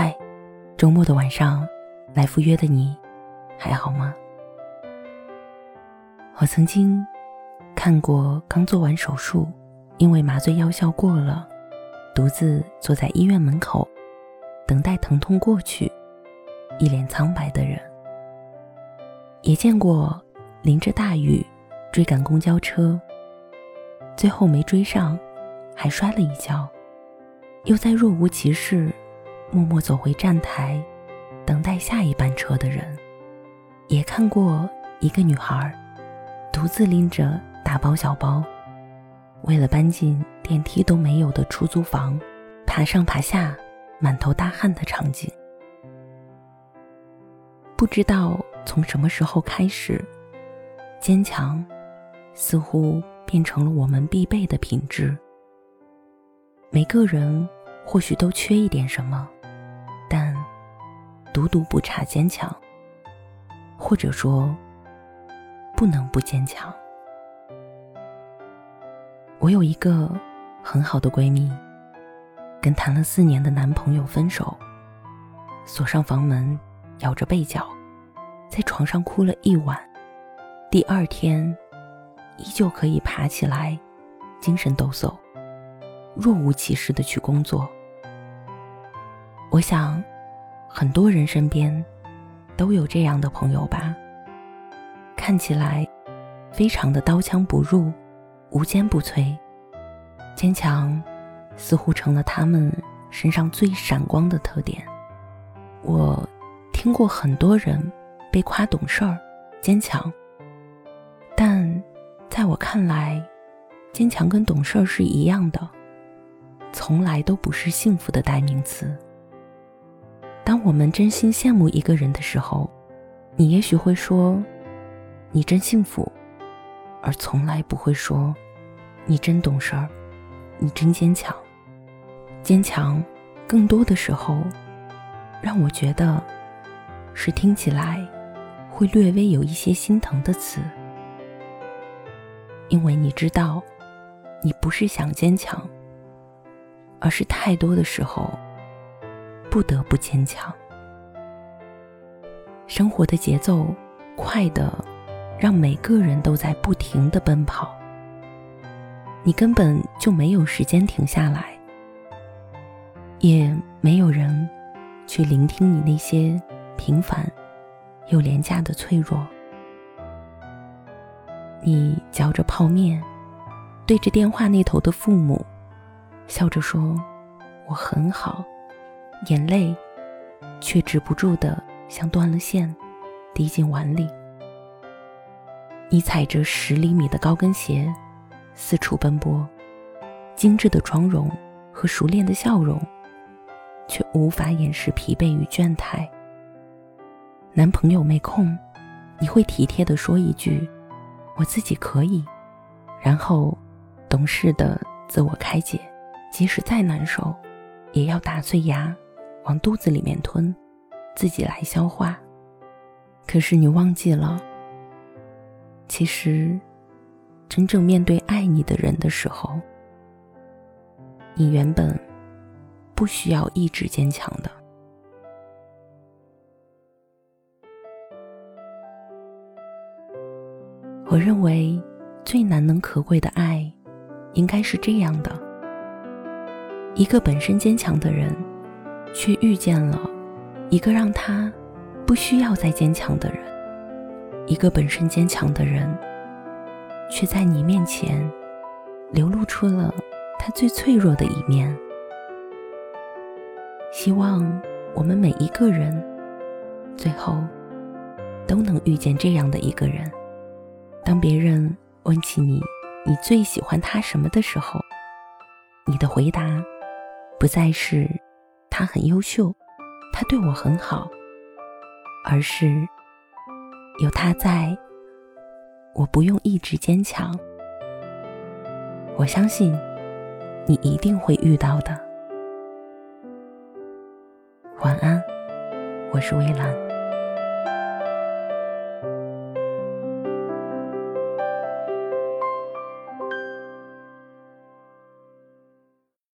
嗨，周末的晚上，来赴约的你，还好吗？我曾经看过刚做完手术，因为麻醉药效过了，独自坐在医院门口，等待疼痛过去，一脸苍白的人。也见过淋着大雨追赶公交车，最后没追上，还摔了一跤，又在若无其事。默默走回站台，等待下一班车的人，也看过一个女孩独自拎着大包小包，为了搬进电梯都没有的出租房，爬上爬下，满头大汗的场景。不知道从什么时候开始，坚强似乎变成了我们必备的品质。每个人或许都缺一点什么。独独不差坚强，或者说不能不坚强。我有一个很好的闺蜜，跟谈了四年的男朋友分手，锁上房门，咬着被角，在床上哭了一晚，第二天依旧可以爬起来，精神抖擞，若无其事的去工作。我想。很多人身边都有这样的朋友吧，看起来非常的刀枪不入、无坚不摧，坚强似乎成了他们身上最闪光的特点。我听过很多人被夸懂事儿、坚强，但在我看来，坚强跟懂事儿是一样的，从来都不是幸福的代名词。当我们真心羡慕一个人的时候，你也许会说：“你真幸福”，而从来不会说：“你真懂事儿，你真坚强。”坚强，更多的时候，让我觉得是听起来会略微有一些心疼的词，因为你知道，你不是想坚强，而是太多的时候。不得不坚强。生活的节奏快的，让每个人都在不停的奔跑。你根本就没有时间停下来，也没有人去聆听你那些平凡又廉价的脆弱。你嚼着泡面，对着电话那头的父母，笑着说：“我很好。”眼泪却止不住的像断了线，滴进碗里。你踩着十厘米的高跟鞋，四处奔波，精致的妆容和熟练的笑容，却无法掩饰疲惫与倦怠。男朋友没空，你会体贴的说一句：“我自己可以。”然后懂事的自我开解，即使再难受，也要打碎牙。往肚子里面吞，自己来消化。可是你忘记了，其实真正面对爱你的人的时候，你原本不需要意志坚强的。我认为最难能可贵的爱，应该是这样的：一个本身坚强的人。却遇见了一个让他不需要再坚强的人，一个本身坚强的人，却在你面前流露出了他最脆弱的一面。希望我们每一个人最后都能遇见这样的一个人。当别人问起你，你最喜欢他什么的时候，你的回答不再是。他很优秀，他对我很好，而是有他在，我不用一直坚强。我相信你一定会遇到的。晚安，我是微澜。